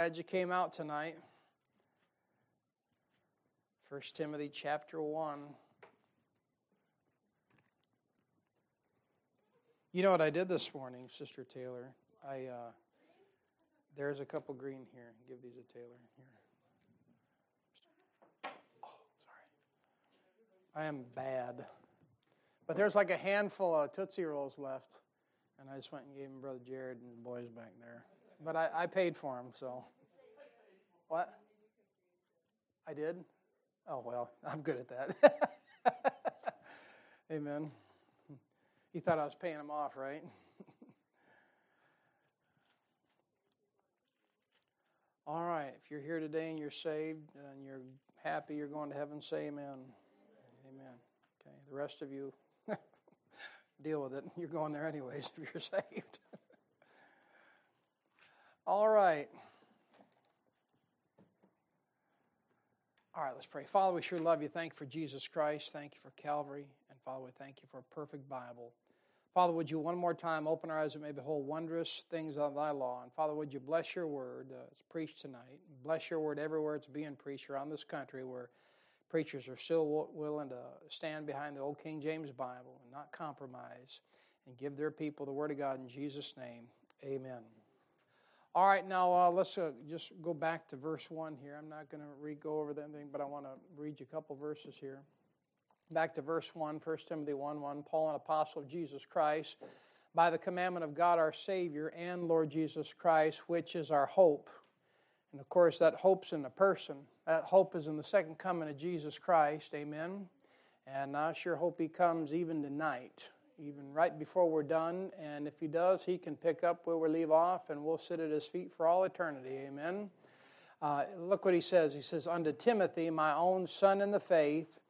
Glad you came out tonight. 1 Timothy chapter 1. You know what I did this morning, Sister Taylor? I uh, there's a couple green here. Give these to Taylor here. Oh, sorry. I am bad. But there's like a handful of Tootsie Rolls left. And I just went and gave them Brother Jared and the boys back there. But I, I paid for them, so. What? I did? Oh, well, I'm good at that. Amen. You thought I was paying him off, right? All right, if you're here today and you're saved and you're happy you're going to heaven, say amen. Amen. Okay, the rest of you, deal with it. You're going there anyways if you're saved. All right. All right, let's pray. Father, we sure love you. Thank you for Jesus Christ. Thank you for Calvary. And Father, we thank you for a perfect Bible. Father, would you one more time open our eyes and may behold wondrous things of thy law? And Father, would you bless your word uh, it's preached tonight? Bless your word everywhere it's being preached around this country where preachers are still willing to stand behind the old King James Bible and not compromise and give their people the word of God in Jesus' name. Amen. All right, now uh, let's uh, just go back to verse 1 here. I'm not going to re go over anything, but I want to read you a couple verses here. Back to verse 1, 1 Timothy 1 1. Paul, an apostle of Jesus Christ, by the commandment of God our Savior and Lord Jesus Christ, which is our hope. And of course, that hope's in the person. That hope is in the second coming of Jesus Christ. Amen. And I sure hope he comes even tonight even right before we're done. And if He does, He can pick up where we leave off, and we'll sit at His feet for all eternity. Amen. Uh, look what He says. He says, Unto Timothy, my own son in the faith,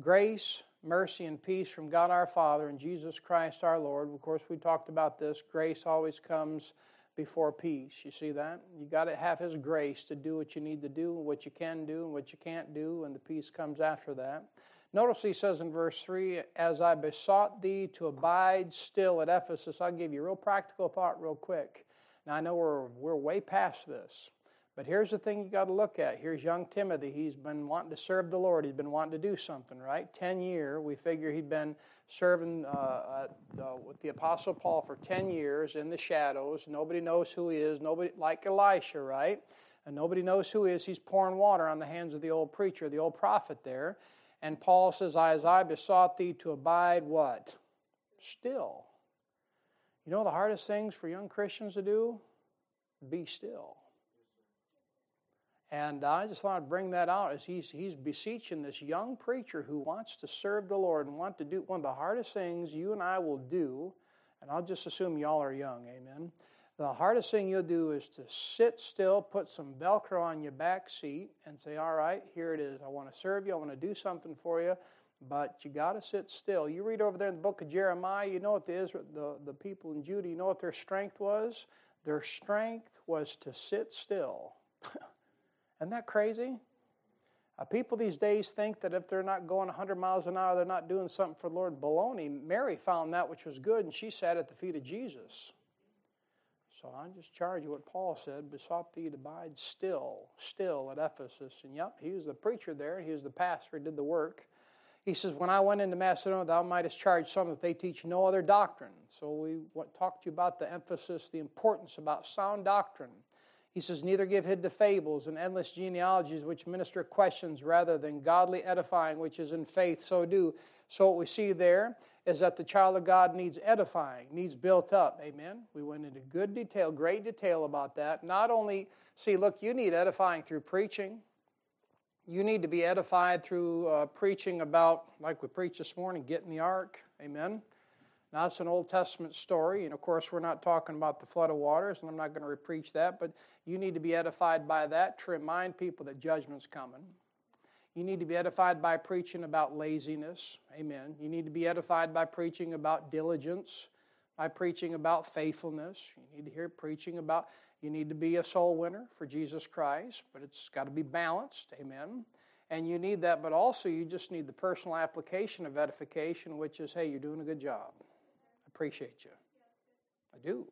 grace, mercy, and peace from God our Father and Jesus Christ our Lord. Of course, we talked about this. Grace always comes before peace. You see that? You got to have His grace to do what you need to do, what you can do, and what you can't do, and the peace comes after that. Notice he says in verse 3 As I besought thee to abide still at Ephesus, I'll give you a real practical thought, real quick. Now, I know we're, we're way past this, but here's the thing you got to look at. Here's young Timothy. He's been wanting to serve the Lord, he's been wanting to do something, right? 10 year. We figure he'd been serving uh, uh, with the Apostle Paul for 10 years in the shadows. Nobody knows who he is, nobody like Elisha, right? And nobody knows who he is. He's pouring water on the hands of the old preacher, the old prophet there. And Paul says, As I besought thee to abide what? Still. You know the hardest things for young Christians to do? Be still. And I just thought I'd bring that out as he's, he's beseeching this young preacher who wants to serve the Lord and want to do one of the hardest things you and I will do, and I'll just assume y'all are young, amen the hardest thing you'll do is to sit still, put some Velcro on your back seat, and say, All right, here it is. I want to serve you. I want to do something for you, but you got to sit still. You read over there in the book of Jeremiah, you know what the, Israel, the, the people in Judah, you know what their strength was? Their strength was to sit still. Isn't that crazy? Uh, people these days think that if they're not going 100 miles an hour, they're not doing something for Lord. Baloney. Mary found that which was good, and she sat at the feet of Jesus. So I just charge you what Paul said, besought thee to abide still, still at Ephesus. And yep, he was the preacher there, he was the pastor, he did the work. He says, When I went into Macedonia, thou mightest charge some that they teach no other doctrine. So we talked to you about the emphasis, the importance about sound doctrine. He says, Neither give heed to fables and endless genealogies which minister questions rather than godly edifying, which is in faith, so do. So what we see there is that the child of God needs edifying, needs built up. Amen. We went into good detail, great detail about that. Not only, see, look, you need edifying through preaching. You need to be edified through uh, preaching about, like we preached this morning, getting the ark. Amen. Now, it's an Old Testament story, and of course, we're not talking about the flood of waters, and I'm not going to repreach that, but you need to be edified by that to remind people that judgment's coming. You need to be edified by preaching about laziness. Amen. You need to be edified by preaching about diligence, by preaching about faithfulness. You need to hear preaching about, you need to be a soul winner for Jesus Christ, but it's got to be balanced. Amen. And you need that, but also you just need the personal application of edification, which is, hey, you're doing a good job. I appreciate you. I do.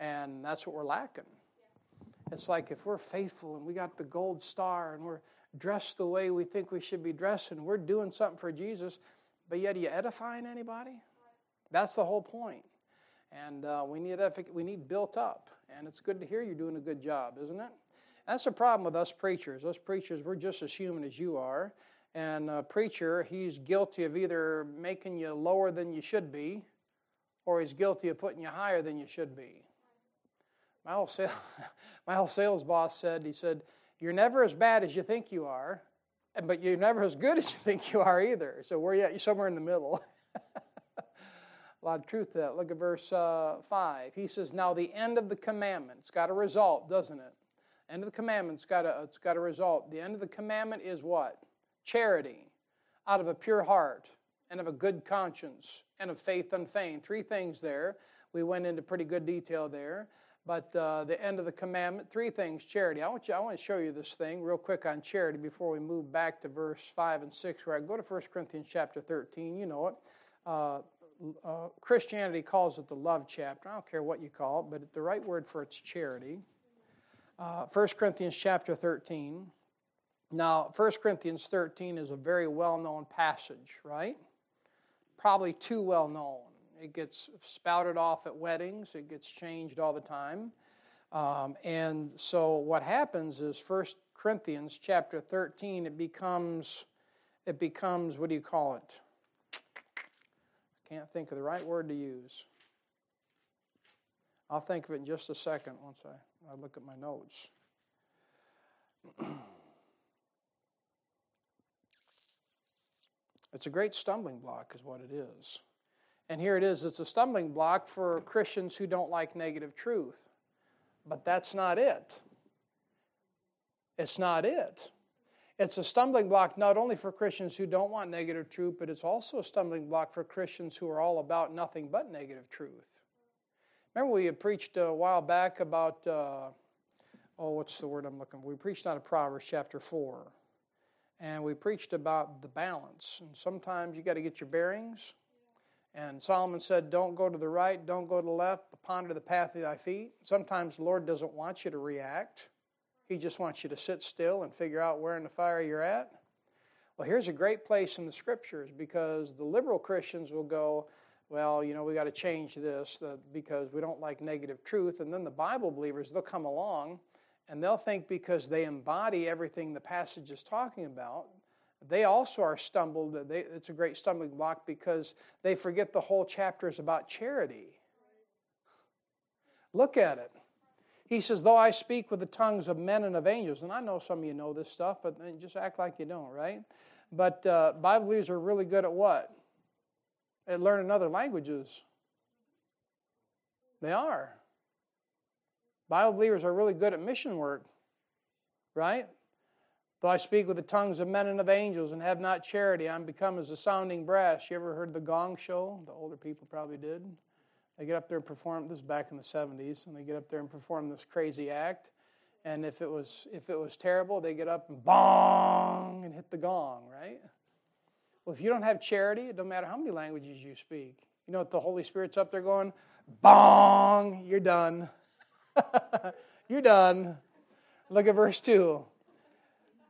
And that's what we're lacking. It's like if we're faithful and we got the gold star and we're dressed the way we think we should be dressed and we're doing something for Jesus, but yet are you edifying anybody? That's the whole point. And uh, we, need we need built up. And it's good to hear you're doing a good job, isn't it? That's the problem with us preachers. Us preachers, we're just as human as you are. And a preacher, he's guilty of either making you lower than you should be, or he's guilty of putting you higher than you should be. My old, sales, my old sales boss said, he said, You're never as bad as you think you are, but you're never as good as you think you are either. So where you at? You're somewhere in the middle. a lot of truth to that. Look at verse uh, 5. He says, Now the end of the commandment, it's got a result, doesn't it? End of the commandment's got a, it's got a result. The end of the commandment is what? Charity, out of a pure heart, and of a good conscience, and of faith unfeigned. Three things there. We went into pretty good detail there. But uh, the end of the commandment, three things charity. I want, you, I want to show you this thing real quick on charity before we move back to verse 5 and 6, where I go to 1 Corinthians chapter 13. You know it. Uh, uh, Christianity calls it the love chapter. I don't care what you call it, but the right word for it's charity. Uh, 1 Corinthians chapter 13. Now, 1 Corinthians 13 is a very well known passage, right? Probably too well known. It gets spouted off at weddings, it gets changed all the time. Um, and so what happens is 1 Corinthians chapter 13, it becomes, it becomes, what do you call it? I can't think of the right word to use. I'll think of it in just a second once I, I look at my notes. it's a great stumbling block, is what it is. And here it is it's a stumbling block for Christians who don't like negative truth. But that's not it. It's not it. It's a stumbling block not only for Christians who don't want negative truth, but it's also a stumbling block for Christians who are all about nothing but negative truth. Remember, we had preached a while back about, uh, oh, what's the word I'm looking for? We preached out of Proverbs chapter 4. And we preached about the balance. And sometimes you got to get your bearings and Solomon said, Don't go to the right, don't go to the left, but ponder the path of thy feet. Sometimes the Lord doesn't want you to react, He just wants you to sit still and figure out where in the fire you're at. Well, here's a great place in the scriptures because the liberal Christians will go, Well, you know, we got to change this uh, because we don't like negative truth. And then the Bible believers, they'll come along and they'll think because they embody everything the passage is talking about, they also are stumbled. They, it's a great stumbling block because they forget the whole chapter is about charity. Look at it. He says, Though I speak with the tongues of men and of angels, and I know some of you know this stuff, but just act like you don't, right? But uh, Bible believers are really good at what? At learning other languages. They are. Bible believers are really good at mission work, right? Though I speak with the tongues of men and of angels and have not charity, I'm become as a sounding brass. You ever heard the gong show? The older people probably did. They get up there and perform this back in the 70s, and they get up there and perform this crazy act. And if it was if it was terrible, they get up and bong and hit the gong, right? Well, if you don't have charity, it don't matter how many languages you speak. You know what the Holy Spirit's up there going, bong, you're done. you're done. Look at verse 2.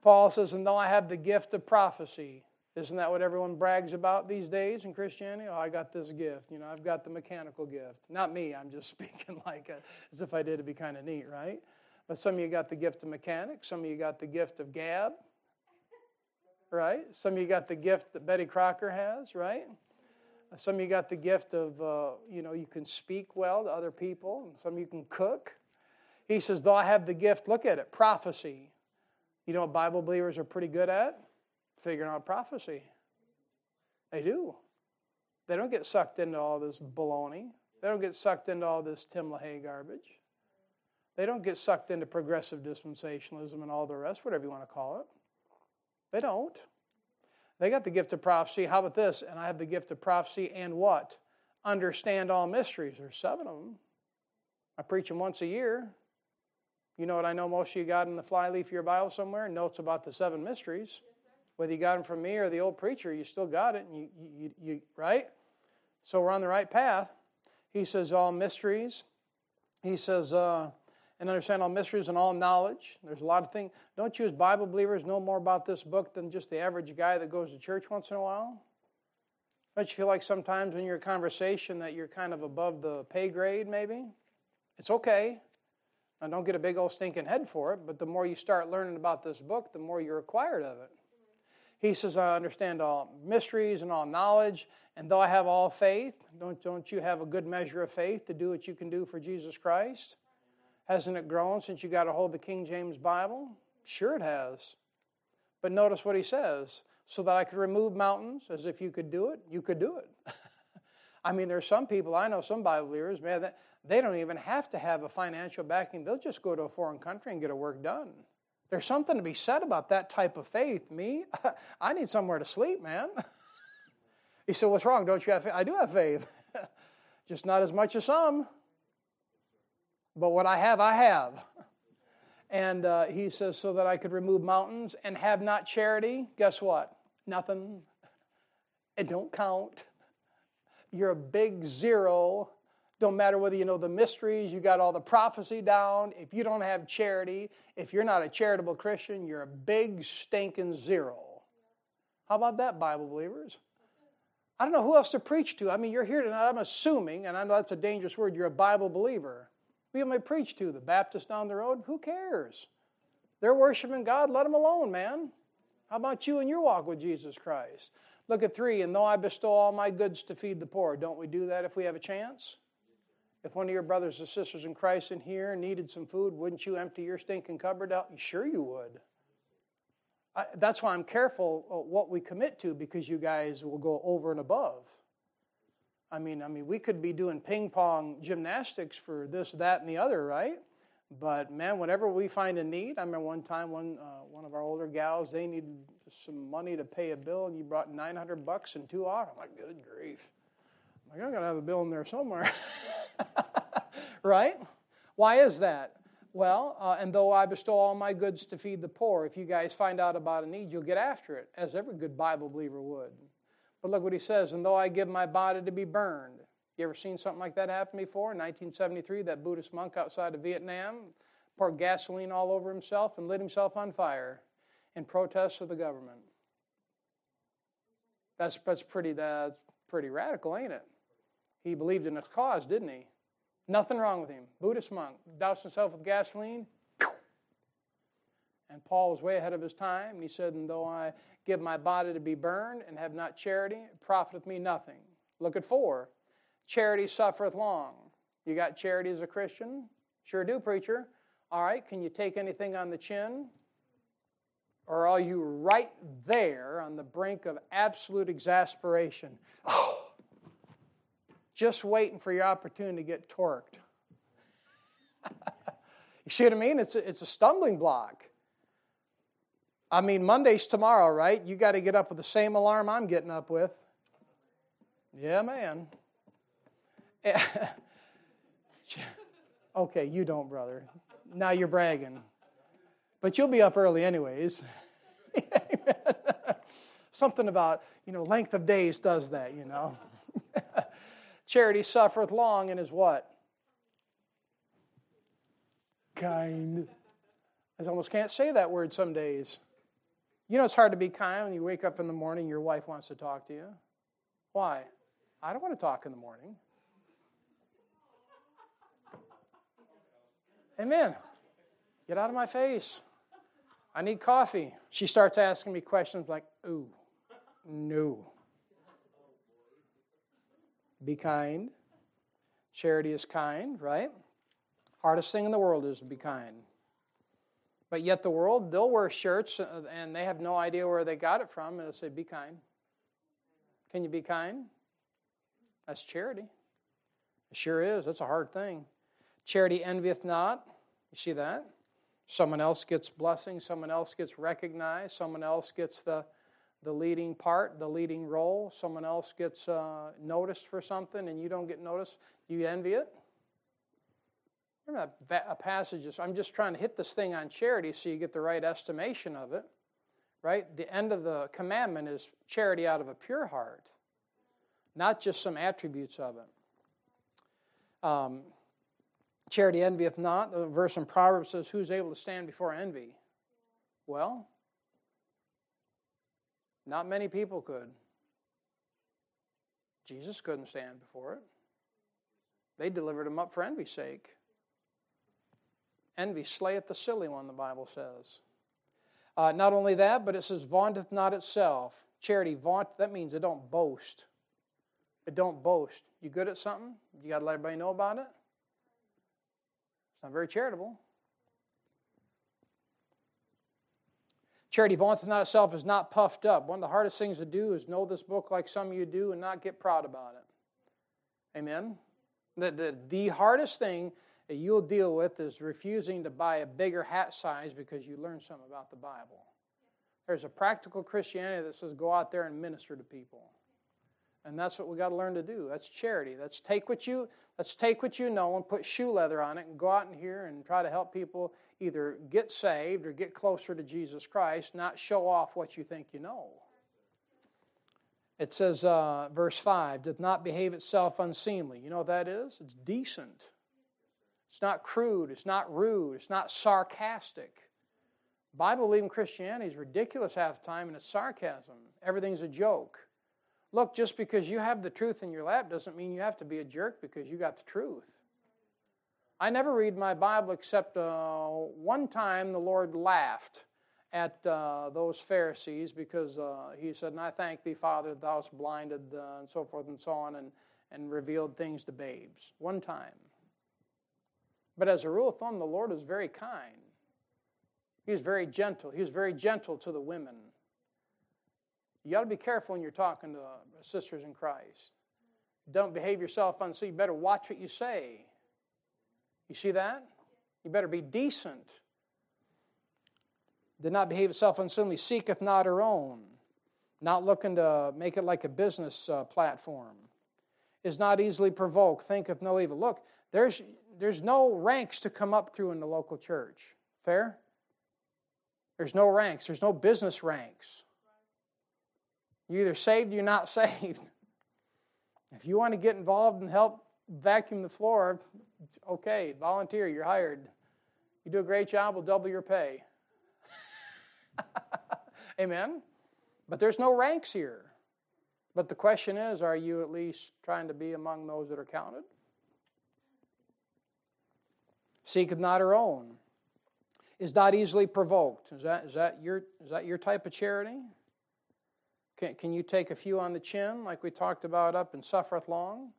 Paul says, and though I have the gift of prophecy, isn't that what everyone brags about these days in Christianity? Oh, I got this gift. You know, I've got the mechanical gift. Not me, I'm just speaking like a, as if I did. It'd be kind of neat, right? But some of you got the gift of mechanics, some of you got the gift of gab, right? Some of you got the gift that Betty Crocker has, right? Some of you got the gift of, uh, you know, you can speak well to other people, and some of you can cook. He says, though I have the gift, look at it, prophecy. You know what Bible believers are pretty good at? Figuring out prophecy. They do. They don't get sucked into all this baloney. They don't get sucked into all this Tim LaHaye garbage. They don't get sucked into progressive dispensationalism and all the rest, whatever you want to call it. They don't. They got the gift of prophecy. How about this? And I have the gift of prophecy and what? Understand all mysteries. There's seven of them. I preach them once a year. You know what I know most of you got in the flyleaf of your Bible somewhere? Notes about the seven mysteries. Whether you got them from me or the old preacher, you still got it. And you, you, you, right? So we're on the right path. He says all mysteries. He says, uh, and understand all mysteries and all knowledge. There's a lot of things. Don't you, as Bible believers, know more about this book than just the average guy that goes to church once in a while? Don't you feel like sometimes when you're in conversation that you're kind of above the pay grade, maybe? It's okay. And don't get a big old stinking head for it, but the more you start learning about this book, the more you're acquired of it. He says, I understand all mysteries and all knowledge, and though I have all faith, don't, don't you have a good measure of faith to do what you can do for Jesus Christ? Hasn't it grown since you got a hold of the King James Bible? Sure, it has. But notice what he says so that I could remove mountains, as if you could do it, you could do it. I mean, there's some people, I know some Bible believers, man, that they don't even have to have a financial backing. They'll just go to a foreign country and get a work done. There's something to be said about that type of faith. Me, I need somewhere to sleep, man. He said, What's wrong? Don't you have faith? I do have faith. just not as much as some. But what I have, I have. And uh, he says, So that I could remove mountains and have not charity, guess what? Nothing. It don't count. You're a big zero don't matter whether you know the mysteries, you got all the prophecy down. If you don't have charity, if you're not a charitable Christian, you're a big stinking zero. How about that, Bible believers? I don't know who else to preach to. I mean, you're here tonight, I'm assuming, and I know that's a dangerous word, you're a Bible believer. Who am I preach to? The Baptist down the road? Who cares? They're worshiping God, let them alone, man. How about you and your walk with Jesus Christ? Look at three, and though I bestow all my goods to feed the poor, don't we do that if we have a chance? If one of your brothers or sisters in Christ in here needed some food, wouldn't you empty your stinking cupboard out? Sure, you would. I, that's why I'm careful what we commit to because you guys will go over and above. I mean, I mean, we could be doing ping pong gymnastics for this, that, and the other, right? But man, whenever we find a need, I remember one time one uh, one of our older gals they needed some money to pay a bill, and you brought 900 bucks and two off. I'm like, good grief! I'm like, I gotta have a bill in there somewhere. right? Why is that? Well, uh, and though I bestow all my goods to feed the poor, if you guys find out about a need, you'll get after it, as every good Bible believer would. But look what he says, and though I give my body to be burned. You ever seen something like that happen before? In 1973, that Buddhist monk outside of Vietnam poured gasoline all over himself and lit himself on fire in protest of the government. That's, that's, pretty, that's pretty radical, ain't it? He believed in a cause, didn't he? Nothing wrong with him. Buddhist monk, doused himself with gasoline. And Paul was way ahead of his time, and he said, And though I give my body to be burned and have not charity, it profiteth me nothing. Look at four. Charity suffereth long. You got charity as a Christian? Sure do, preacher. All right, can you take anything on the chin? Or are you right there on the brink of absolute exasperation? Oh. Just waiting for your opportunity to get torqued. you see what I mean? It's a, it's a stumbling block. I mean, Monday's tomorrow, right? You got to get up with the same alarm I'm getting up with. Yeah, man. okay, you don't, brother. Now you're bragging. But you'll be up early, anyways. Something about, you know, length of days does that, you know. Charity suffereth long and is what? Kind. I almost can't say that word some days. You know, it's hard to be kind when you wake up in the morning, your wife wants to talk to you. Why? I don't want to talk in the morning. Amen. Get out of my face. I need coffee. She starts asking me questions like, ooh, no. Be kind. Charity is kind, right? Hardest thing in the world is to be kind. But yet, the world, they'll wear shirts uh, and they have no idea where they got it from, and they'll say, Be kind. Can you be kind? That's charity. It sure is. That's a hard thing. Charity envieth not. You see that? Someone else gets blessing, someone else gets recognized, someone else gets the the leading part, the leading role. Someone else gets uh, noticed for something and you don't get noticed. You envy it. Remember a passage, I'm just trying to hit this thing on charity so you get the right estimation of it. Right? The end of the commandment is charity out of a pure heart, not just some attributes of it. Um, Charity envieth not. The verse in Proverbs says, Who's able to stand before envy? Well, not many people could. Jesus couldn't stand before it. They delivered him up for envy's sake. Envy slayeth the silly one, the Bible says. Uh, not only that, but it says, vaunteth not itself. Charity, vaunt, that means it don't boast. It don't boast. You good at something? You got to let everybody know about it? It's not very charitable. Charity vaunteth not itself is not puffed up. One of the hardest things to do is know this book like some of you do and not get proud about it. Amen? The, the, the hardest thing that you'll deal with is refusing to buy a bigger hat size because you learned something about the Bible. There's a practical Christianity that says go out there and minister to people. And that's what we got to learn to do. That's charity. Let's take what you let's take what you know and put shoe leather on it and go out in here and try to help people either get saved or get closer to Jesus Christ, not show off what you think you know. It says, uh, verse 5, doth not behave itself unseemly. You know what that is? It's decent. It's not crude. It's not rude. It's not sarcastic. Bible believing Christianity is ridiculous half the time and it's sarcasm. Everything's a joke. Look, just because you have the truth in your lap doesn't mean you have to be a jerk because you got the truth. I never read my Bible except uh, one time the Lord laughed at uh, those Pharisees because uh, he said, And I thank thee, Father, thou hast blinded, uh, and so forth and so on, and, and revealed things to babes. One time. But as a rule of thumb, the Lord is very kind. He was very gentle. He was very gentle to the women. You ought to be careful when you're talking to sisters in Christ. Don't behave yourself unseemly. You better watch what you say. You see that? You better be decent. Did not behave itself unseemly, seeketh not her own, not looking to make it like a business uh, platform, is not easily provoked, thinketh no evil. Look, there's, there's no ranks to come up through in the local church. Fair? There's no ranks, there's no business ranks. You're either saved or you're not saved. If you want to get involved and help vacuum the floor, it's okay. Volunteer, you're hired. You do a great job, we'll double your pay. Amen? But there's no ranks here. But the question is are you at least trying to be among those that are counted? Seeketh not her own. Is not easily provoked. Is that, is that, your, is that your type of charity? Can, can you take a few on the chin, like we talked about up and suffereth long?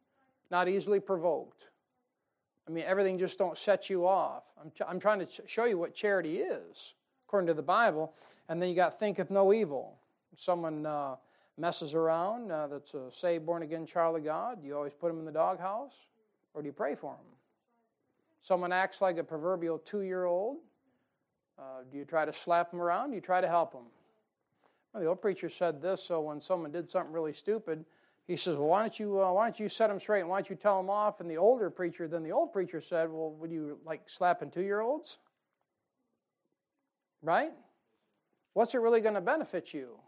Not easily provoked. I mean, everything just don't set you off. I'm, I'm trying to show you what charity is, according to the Bible. And then you got thinketh no evil. Someone uh, messes around uh, that's a saved, born again child of God. You always put them in the doghouse, or do you pray for them? Someone acts like a proverbial two-year-old. Uh, do you try to slap them around? Do you try to help them? Well, the old preacher said this, so when someone did something really stupid, he says, well, why don't you, uh, why don't you set them straight and why don't you tell them off? And the older preacher, then the old preacher said, well, would you like slapping two-year-olds? Right? What's it really going to benefit you?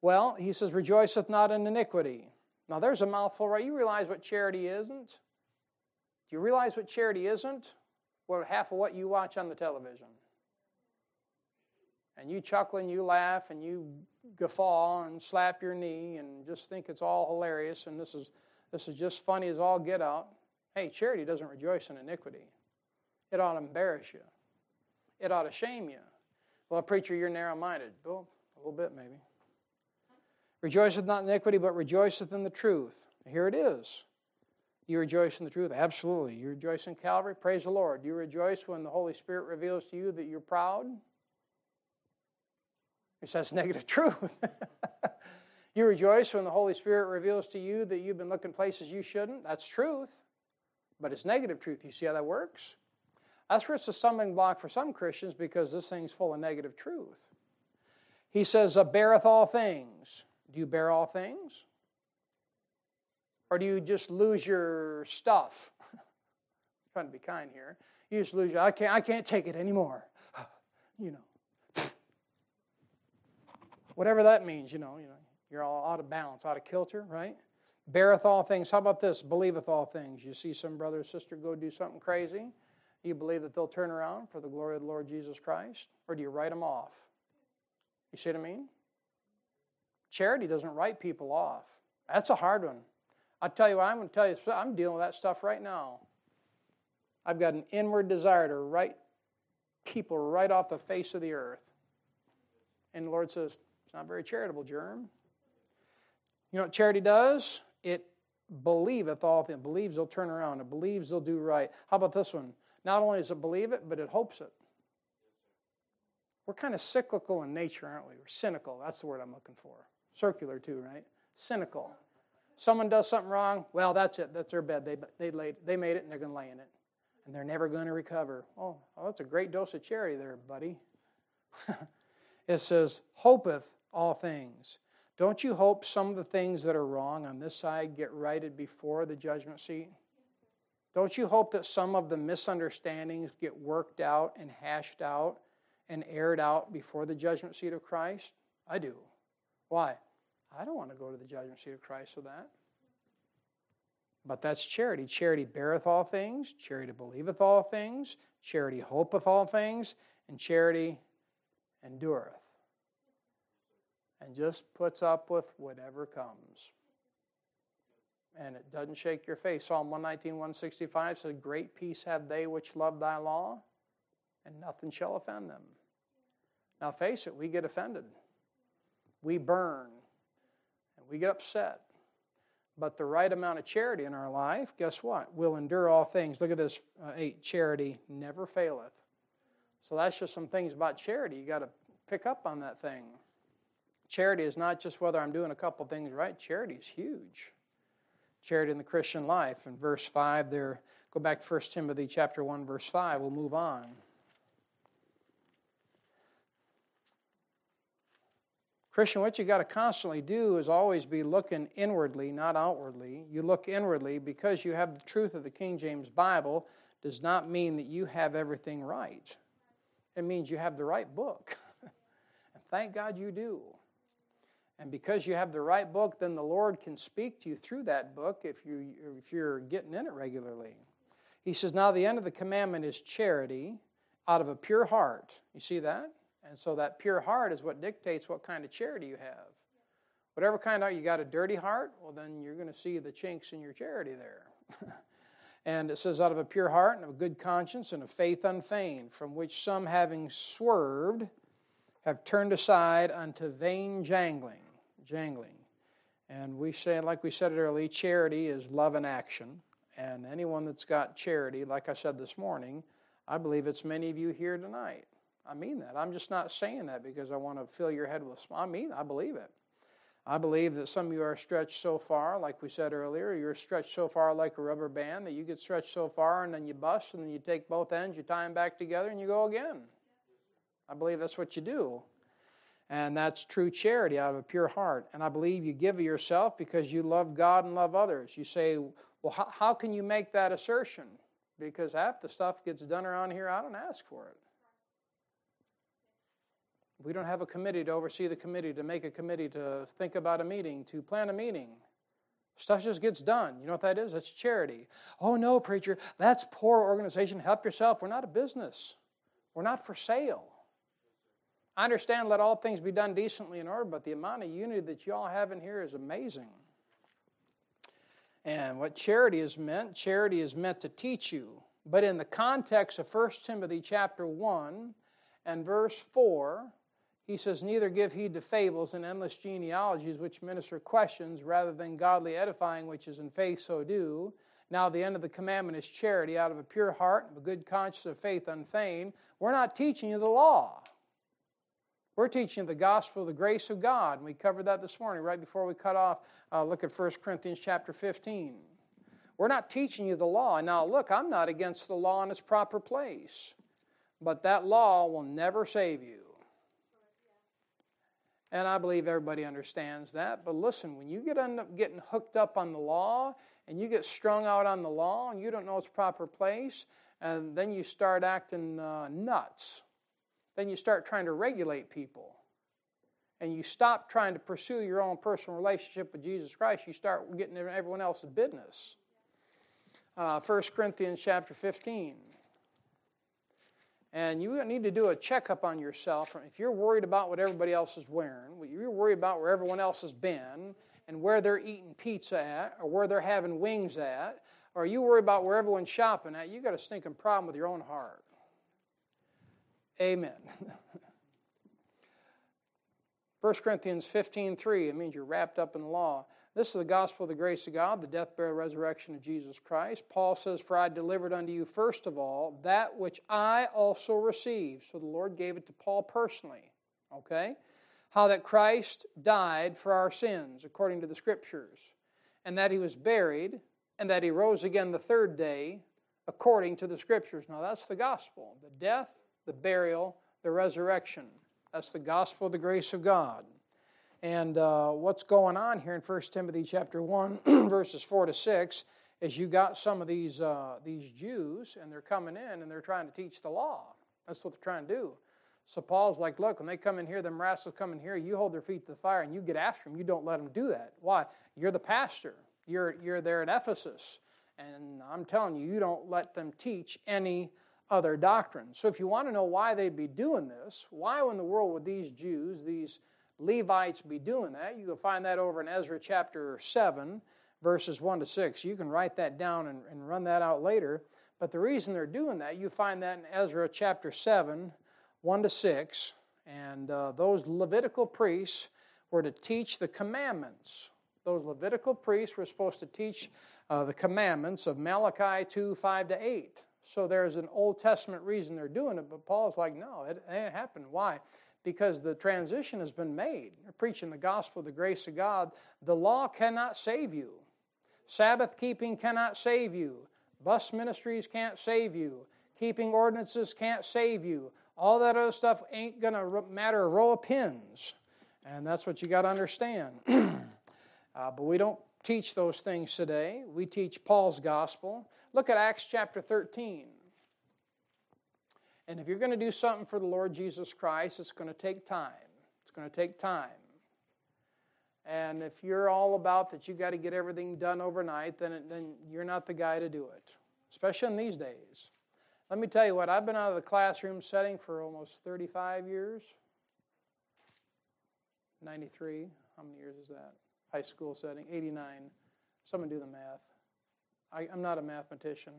Well, he says, rejoiceth not in iniquity. Now, there's a mouthful, right? You realize what charity isn't? Do you realize what charity isn't? Well, half of what you watch on the television and you chuckle and you laugh and you guffaw and slap your knee and just think it's all hilarious and this is this is just funny as all get out. Hey, charity doesn't rejoice in iniquity. It ought to embarrass you. It ought to shame you. Well, preacher, you're narrow minded. Well, a little bit maybe. Rejoiceth not in iniquity, but rejoiceth in the truth. Here it is. You rejoice in the truth? Absolutely. You rejoice in Calvary? Praise the Lord. You rejoice when the Holy Spirit reveals to you that you're proud? He says negative truth. you rejoice when the Holy Spirit reveals to you that you've been looking places you shouldn't. That's truth, but it's negative truth. You see how that works? That's where it's a stumbling block for some Christians because this thing's full of negative truth. He says, beareth all things. Do you bear all things? Or do you just lose your stuff? Trying to be kind here. You just lose your, I can't, I can't take it anymore. you know whatever that means, you know, you know, you're all out of balance, out of kilter, right? beareth all things. How about this? Believeth all things. You see some brother or sister go do something crazy, you believe that they'll turn around for the glory of the Lord Jesus Christ? Or do you write them off? You see what I mean? Charity doesn't write people off. That's a hard one. I tell you what, I'm going to tell you, I'm dealing with that stuff right now. I've got an inward desire to write people right off the face of the earth. And the Lord says, it's not very charitable, Germ. You know what charity does? It believeth all things. It believes they'll turn around. It believes they'll do right. How about this one? Not only does it believe it, but it hopes it. We're kind of cyclical in nature, aren't we? We're cynical. That's the word I'm looking for. Circular, too, right? Cynical. Someone does something wrong, well, that's it. That's their bed. They, they, laid, they made it and they're going to lay in it. And they're never going to recover. Oh, oh, that's a great dose of charity there, buddy. it says, hopeth all things. Don't you hope some of the things that are wrong on this side get righted before the judgment seat? Don't you hope that some of the misunderstandings get worked out and hashed out and aired out before the judgment seat of Christ? I do. Why? I don't want to go to the judgment seat of Christ for that. But that's charity. Charity beareth all things, charity believeth all things, charity hopeth all things, and charity endureth. And just puts up with whatever comes and it doesn't shake your face. Psalm 119, 165 says, Great peace have they which love thy law, and nothing shall offend them. Now, face it, we get offended. We burn, and we get upset. But the right amount of charity in our life, guess what? We'll endure all things. Look at this uh, 8 charity never faileth. So that's just some things about charity. You got to pick up on that thing. Charity is not just whether I'm doing a couple things right, charity is huge charity in the Christian life. In verse 5 there, go back to 1 Timothy chapter 1, verse 5. We'll move on. Christian, what you got to constantly do is always be looking inwardly, not outwardly. You look inwardly because you have the truth of the King James Bible does not mean that you have everything right. It means you have the right book. and thank God you do. And because you have the right book, then the Lord can speak to you through that book if, you, if you're getting in it regularly. He says, Now the end of the commandment is charity out of a pure heart. You see that? And so that pure heart is what dictates what kind of charity you have. Whatever kind of you got a dirty heart, well, then you're going to see the chinks in your charity there. and it says, out of a pure heart and of a good conscience and a faith unfeigned, from which some having swerved have turned aside unto vain jangling jangling. And we say, like we said earlier, charity is love in action. And anyone that's got charity, like I said this morning, I believe it's many of you here tonight. I mean that. I'm just not saying that because I want to fill your head with. I mean, I believe it. I believe that some of you are stretched so far, like we said earlier, you're stretched so far like a rubber band that you get stretched so far and then you bust and then you take both ends, you tie them back together, and you go again. I believe that's what you do. And that's true charity out of a pure heart. And I believe you give of yourself because you love God and love others. You say, well, how, how can you make that assertion? Because half the stuff gets done around here, I don't ask for it. We don't have a committee to oversee the committee, to make a committee, to think about a meeting, to plan a meeting. Stuff just gets done. You know what that is? That's charity. Oh, no, preacher, that's poor organization. Help yourself. We're not a business, we're not for sale. I understand let all things be done decently in order, but the amount of unity that you all have in here is amazing. And what charity is meant, charity is meant to teach you. But in the context of 1 Timothy chapter 1 and verse 4, he says, Neither give heed to fables and endless genealogies which minister questions rather than godly edifying, which is in faith so do. Now, the end of the commandment is charity out of a pure heart, a good conscience of faith unfeigned. We're not teaching you the law. We're teaching the gospel the grace of God. And we covered that this morning, right before we cut off. Uh, look at 1 Corinthians chapter 15. We're not teaching you the law. Now, look, I'm not against the law in its proper place, but that law will never save you. And I believe everybody understands that. But listen, when you get end up getting hooked up on the law and you get strung out on the law and you don't know its proper place, and then you start acting uh, nuts then you start trying to regulate people. and you stop trying to pursue your own personal relationship with Jesus Christ, you start getting everyone else's business. Uh, 1 Corinthians chapter 15. And you need to do a checkup on yourself. If you're worried about what everybody else is wearing, you're worried about where everyone else has been, and where they're eating pizza at, or where they're having wings at, or you worry about where everyone's shopping at, you got a stinking problem with your own heart. Amen. 1 Corinthians 15 3, it means you're wrapped up in the law. This is the gospel of the grace of God, the death, burial, resurrection of Jesus Christ. Paul says, For I delivered unto you first of all that which I also received. So the Lord gave it to Paul personally. Okay? How that Christ died for our sins, according to the Scriptures, and that he was buried, and that he rose again the third day, according to the Scriptures. Now that's the gospel the death, the burial, the resurrection. That's the gospel of the grace of God. And uh, what's going on here in 1 Timothy chapter 1, verses 4 to 6, is you got some of these, uh, these Jews, and they're coming in and they're trying to teach the law. That's what they're trying to do. So Paul's like, look, when they come in here, them rascals come in here, you hold their feet to the fire and you get after them. You don't let them do that. Why? You're the pastor. You're, you're there at Ephesus. And I'm telling you, you don't let them teach any other doctrine. So if you want to know why they'd be doing this, why in the world would these Jews, these Levites be doing that. You can find that over in Ezra chapter 7, verses 1 to 6. You can write that down and, and run that out later. But the reason they're doing that, you find that in Ezra chapter 7, 1 to 6. And uh, those Levitical priests were to teach the commandments. Those Levitical priests were supposed to teach uh, the commandments of Malachi 2, 5 to 8. So there's an Old Testament reason they're doing it, but Paul's like, no, it, ain't happened. Why? because the transition has been made. You're preaching the gospel, the grace of God. The law cannot save you. Sabbath keeping cannot save you. Bus ministries can't save you. Keeping ordinances can't save you. All that other stuff ain't going to matter a row of pins. And that's what you got to understand. uh, but we don't teach those things today. We teach Paul's gospel. Look at Acts chapter 13. And if you're going to do something for the Lord Jesus Christ, it's going to take time. It's going to take time. And if you're all about that you got to get everything done overnight, then, then you're not the guy to do it, especially in these days. Let me tell you what, I've been out of the classroom setting for almost 35 years. 93, how many years is that? High school setting, 89. Someone do the math. I, I'm not a mathematician.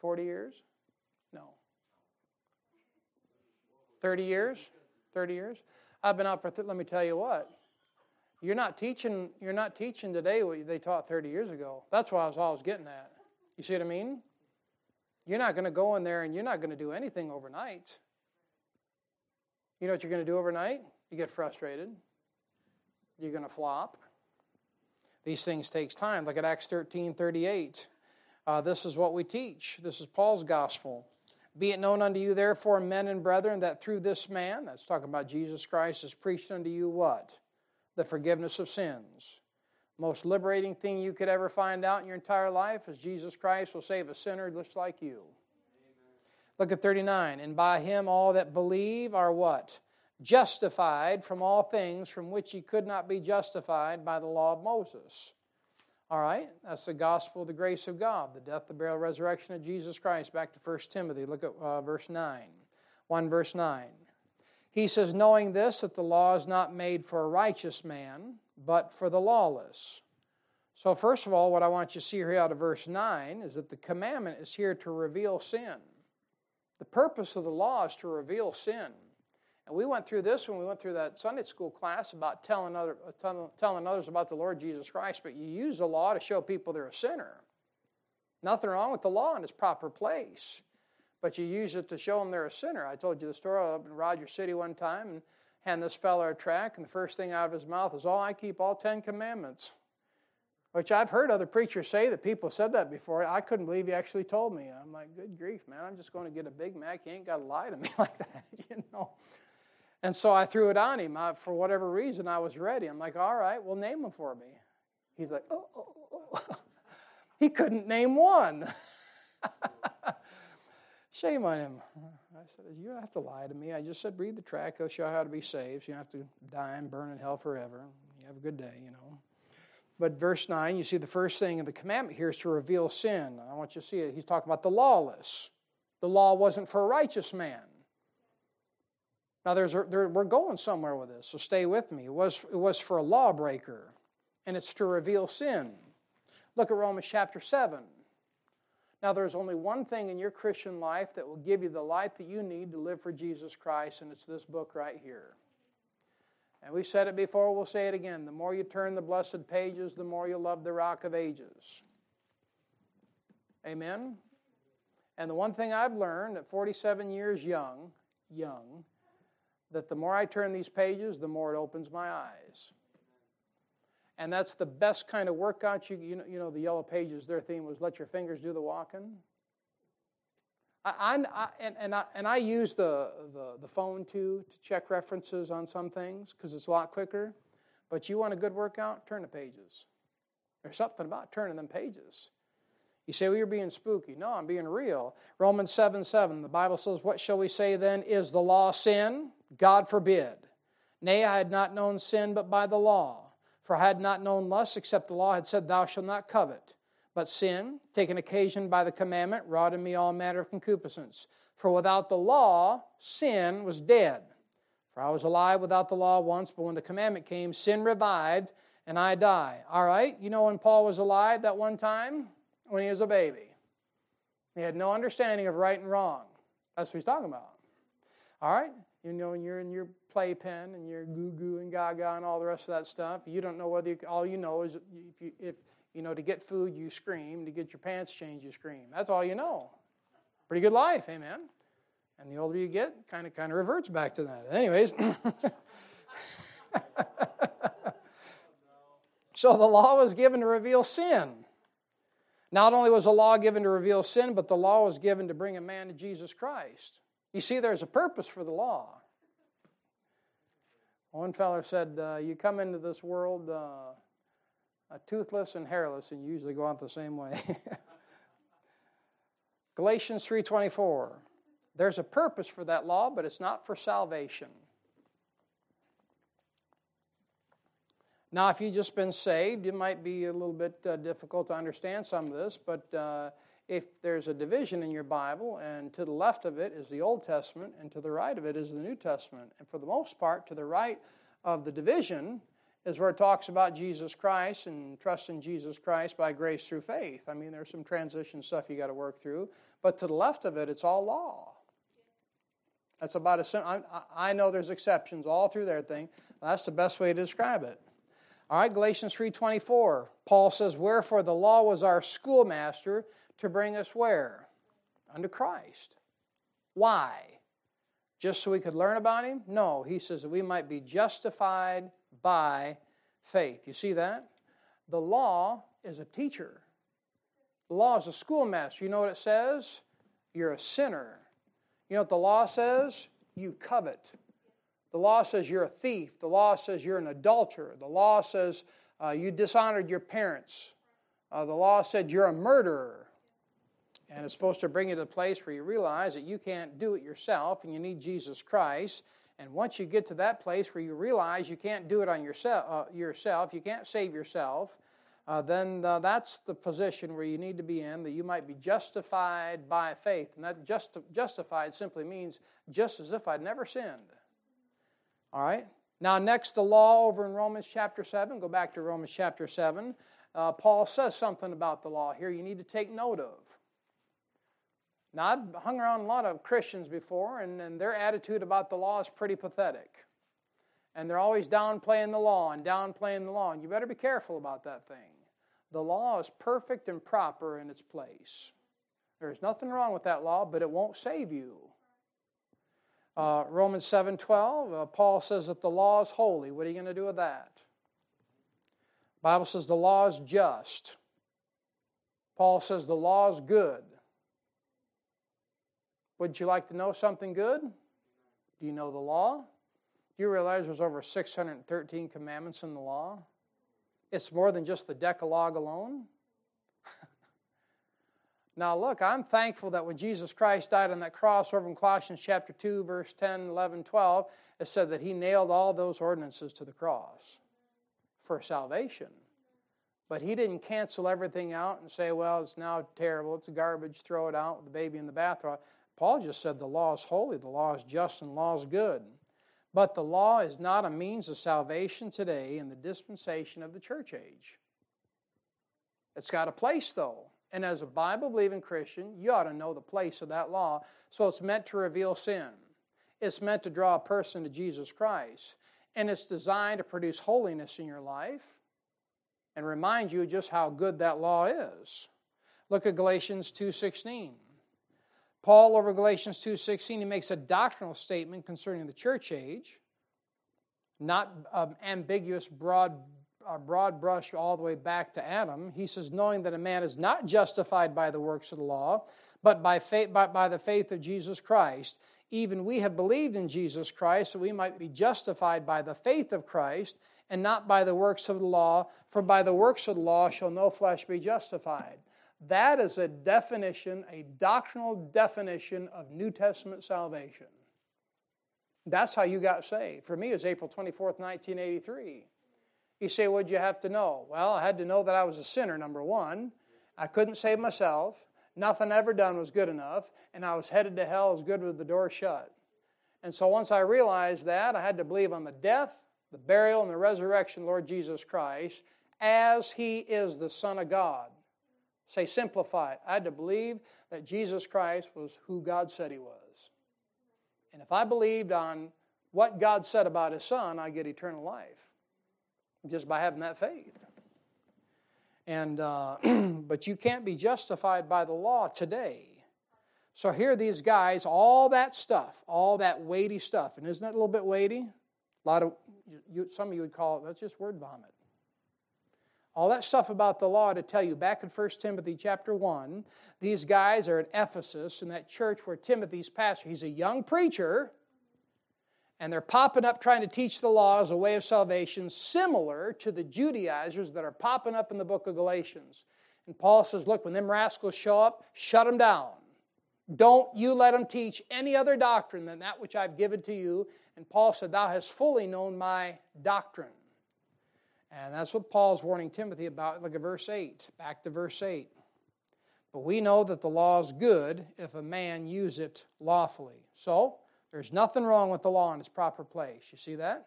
40 years? No. 30 years? 30 years? I've been out for, th- let me tell you what. You're not teaching, you're not teaching today what they taught 30 years ago. That's what I was always getting at. You see what I mean? You're not going to go in there and you're not going to do anything overnight. You know what you're going to do overnight? You get frustrated. You're going to flop. These things takes time. Look at Acts 13, 38. Uh, this is what we teach. This is Paul's gospel. Be it known unto you, therefore, men and brethren, that through this man, that's talking about Jesus Christ, is preached unto you what? The forgiveness of sins. Most liberating thing you could ever find out in your entire life is Jesus Christ will save a sinner just like you. Look at 39. And by him all that believe are what? Justified from all things from which he could not be justified by the law of Moses. All right, that's the gospel of the grace of God, the death, the burial, resurrection of Jesus Christ. Back to 1 Timothy, look at uh, verse 9. 1 verse 9. He says, Knowing this, that the law is not made for a righteous man, but for the lawless. So, first of all, what I want you to see here out of verse 9 is that the commandment is here to reveal sin. The purpose of the law is to reveal sin. And we went through this when we went through that Sunday school class about telling, other, uh, telling others about the Lord Jesus Christ, but you use the law to show people they're a sinner. Nothing wrong with the law in its proper place, but you use it to show them they're a sinner. I told you the story up in Rogers City one time and hand this fellow a track, and the first thing out of his mouth is, Oh, I keep all Ten Commandments. Which I've heard other preachers say that people said that before. I couldn't believe he actually told me. I'm like, good grief, man, I'm just going to get a Big Mac. You ain't got to lie to me like that, you know. And so I threw it on him. I, for whatever reason, I was ready. I'm like, all right, well, name them for me. He's like, oh, oh, oh. oh. he couldn't name one. Shame on him. I said, You don't have to lie to me. I just said, Read the track. It'll show you how to be saved. So you don't have to die and burn in hell forever. You have a good day, you know. But verse 9, you see the first thing in the commandment here is to reveal sin. I want you to see it. He's talking about the lawless. The law wasn't for a righteous man. Now, there's there, we're going somewhere with this, so stay with me. It was, it was for a lawbreaker, and it's to reveal sin. Look at Romans chapter 7. Now, there's only one thing in your Christian life that will give you the light that you need to live for Jesus Christ, and it's this book right here. And we said it before, we'll say it again. The more you turn the blessed pages, the more you love the rock of ages. Amen? And the one thing I've learned at 47 years young, young, that the more I turn these pages, the more it opens my eyes. And that's the best kind of workout. You, you, know, you know, the Yellow Pages, their theme was let your fingers do the walking. I, I, and, and, I, and I use the, the, the phone too to check references on some things because it's a lot quicker. But you want a good workout? Turn the pages. There's something about turning them pages. You say, well, you're being spooky. No, I'm being real. Romans 7 7, the Bible says, What shall we say then? Is the law sin? God forbid. Nay, I had not known sin but by the law. For I had not known lust except the law had said, Thou shalt not covet. But sin, taken occasion by the commandment, wrought in me all manner of concupiscence. For without the law, sin was dead. For I was alive without the law once, but when the commandment came, sin revived, and I die. All right, you know when Paul was alive that one time? When he was a baby. He had no understanding of right and wrong. That's what he's talking about. All right? You know, when you're in your playpen and you're goo goo and gaga and all the rest of that stuff, you don't know whether you, all you know is if you, if you know to get food you scream, to get your pants changed you scream. That's all you know. Pretty good life, amen. And the older you get, kind of kind of reverts back to that. Anyways, so the law was given to reveal sin. Not only was the law given to reveal sin, but the law was given to bring a man to Jesus Christ. You see, there's a purpose for the law. One fellow said, uh, You come into this world uh, toothless and hairless, and you usually go out the same way. Galatians 3:24. There's a purpose for that law, but it's not for salvation. Now, if you've just been saved, it might be a little bit uh, difficult to understand some of this, but uh, if there's a division in your Bible, and to the left of it is the Old Testament, and to the right of it is the New Testament. And for the most part, to the right of the division is where it talks about Jesus Christ and trust in Jesus Christ by grace through faith. I mean, there's some transition stuff you got to work through, but to the left of it, it's all law. That's about a. I, I know there's exceptions all through their thing. That's the best way to describe it. All right, Galatians 3:24. Paul says, "Wherefore the law was our schoolmaster to bring us where? Unto Christ. Why? Just so we could learn about him? No, he says that we might be justified by faith. You see that? The law is a teacher. The law is a schoolmaster. You know what it says? You're a sinner. You know what the law says? You covet. The law says you're a thief. The law says you're an adulterer. The law says uh, you dishonored your parents. Uh, the law said you're a murderer. And it's supposed to bring you to a place where you realize that you can't do it yourself and you need Jesus Christ. And once you get to that place where you realize you can't do it on yourself, uh, yourself you can't save yourself, uh, then uh, that's the position where you need to be in, that you might be justified by faith. And that just, justified simply means just as if I'd never sinned. All right? Now, next, the law over in Romans chapter 7. Go back to Romans chapter 7. Uh, Paul says something about the law here you need to take note of. Now, I've hung around a lot of Christians before, and, and their attitude about the law is pretty pathetic. And they're always downplaying the law and downplaying the law, and you better be careful about that thing. The law is perfect and proper in its place. There's nothing wrong with that law, but it won't save you. Uh, Romans 7:12, uh, Paul says that the law is holy. What are you going to do with that? Bible says the law is just. Paul says the law is good. Would you like to know something good? Do you know the law? Do you realize there's over 613 commandments in the law? It's more than just the Decalogue alone. Now, look, I'm thankful that when Jesus Christ died on that cross over in Colossians chapter 2, verse 10, 11, 12, it said that he nailed all those ordinances to the cross for salvation. But he didn't cancel everything out and say, well, it's now terrible, it's garbage, throw it out the baby in the bathroom. Paul just said the law is holy, the law is just, and the law is good. But the law is not a means of salvation today in the dispensation of the church age. It's got a place, though. And as a Bible believing Christian, you ought to know the place of that law. So it's meant to reveal sin, it's meant to draw a person to Jesus Christ. And it's designed to produce holiness in your life and remind you just how good that law is. Look at Galatians 2:16. Paul over Galatians 2:16 he makes a doctrinal statement concerning the church age, not um, ambiguous broad a broad brush all the way back to Adam. He says, knowing that a man is not justified by the works of the law, but by, faith, by, by the faith of Jesus Christ. Even we have believed in Jesus Christ, so we might be justified by the faith of Christ and not by the works of the law, for by the works of the law shall no flesh be justified. That is a definition, a doctrinal definition of New Testament salvation. That's how you got saved. For me, it was April 24th, 1983. You say, What'd you have to know? Well, I had to know that I was a sinner, number one. I couldn't save myself. Nothing ever done was good enough. And I was headed to hell as good with the door shut. And so once I realized that, I had to believe on the death, the burial, and the resurrection Lord Jesus Christ as He is the Son of God. Say, simplify it. I had to believe that Jesus Christ was who God said He was. And if I believed on what God said about His Son, I get eternal life just by having that faith. And uh, but you can't be justified by the law today. So here these guys, all that stuff, all that weighty stuff, and isn't that a little bit weighty? A lot of you, some of you would call it that's just word vomit. All that stuff about the law to tell you back in 1 Timothy chapter 1, these guys are at Ephesus in that church where Timothy's pastor. He's a young preacher and they're popping up trying to teach the law as a way of salvation, similar to the Judaizers that are popping up in the book of Galatians. And Paul says, Look, when them rascals show up, shut them down. Don't you let them teach any other doctrine than that which I've given to you. And Paul said, Thou hast fully known my doctrine. And that's what Paul's warning Timothy about. Look at verse 8. Back to verse 8. But we know that the law is good if a man use it lawfully. So, there's nothing wrong with the law in its proper place. You see that?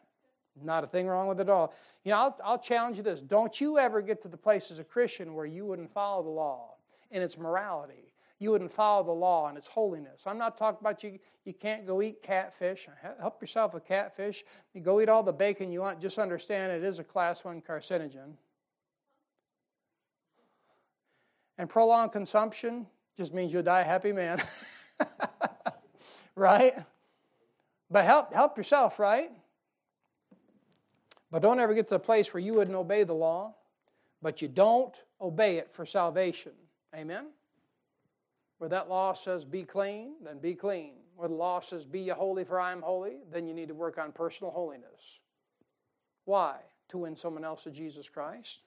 Not a thing wrong with it at all. You know, I'll, I'll challenge you this. Don't you ever get to the place as a Christian where you wouldn't follow the law in its morality. You wouldn't follow the law and its holiness. I'm not talking about you, you can't go eat catfish. Help yourself with catfish. You go eat all the bacon you want. Just understand it is a class one carcinogen. And prolonged consumption just means you'll die a happy man. right? But help, help yourself, right? But don't ever get to the place where you wouldn't obey the law, but you don't obey it for salvation. Amen? Where that law says be clean, then be clean. Where the law says be ye holy for I am holy, then you need to work on personal holiness. Why? To win someone else to Jesus Christ.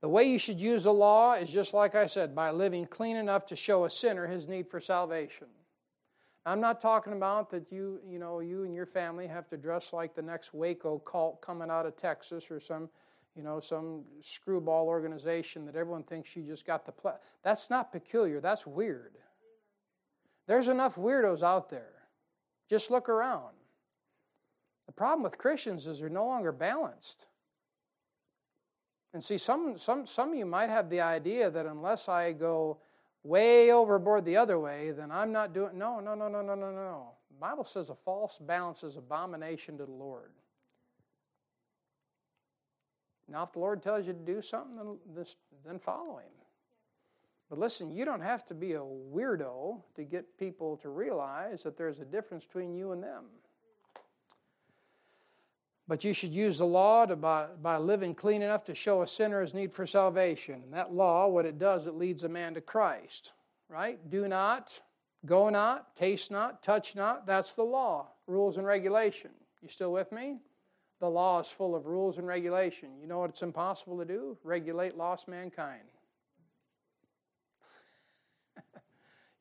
The way you should use the law is just like I said, by living clean enough to show a sinner his need for salvation. I'm not talking about that you, you know, you and your family have to dress like the next Waco cult coming out of Texas or some, you know, some screwball organization that everyone thinks you just got the play. That's not peculiar. That's weird. There's enough weirdos out there. Just look around. The problem with Christians is they're no longer balanced. And see, some, some, some of you might have the idea that unless I go way overboard the other way, then I'm not doing. No, no, no, no, no, no, no. The Bible says a false balance is abomination to the Lord. Now, if the Lord tells you to do something, then, then follow Him. But listen, you don't have to be a weirdo to get people to realize that there's a difference between you and them. But you should use the law to, by, by living clean enough to show a sinner his need for salvation. And that law, what it does, it leads a man to Christ. Right? Do not, go not, taste not, touch not. That's the law, rules and regulation. You still with me? The law is full of rules and regulation. You know what it's impossible to do? Regulate lost mankind.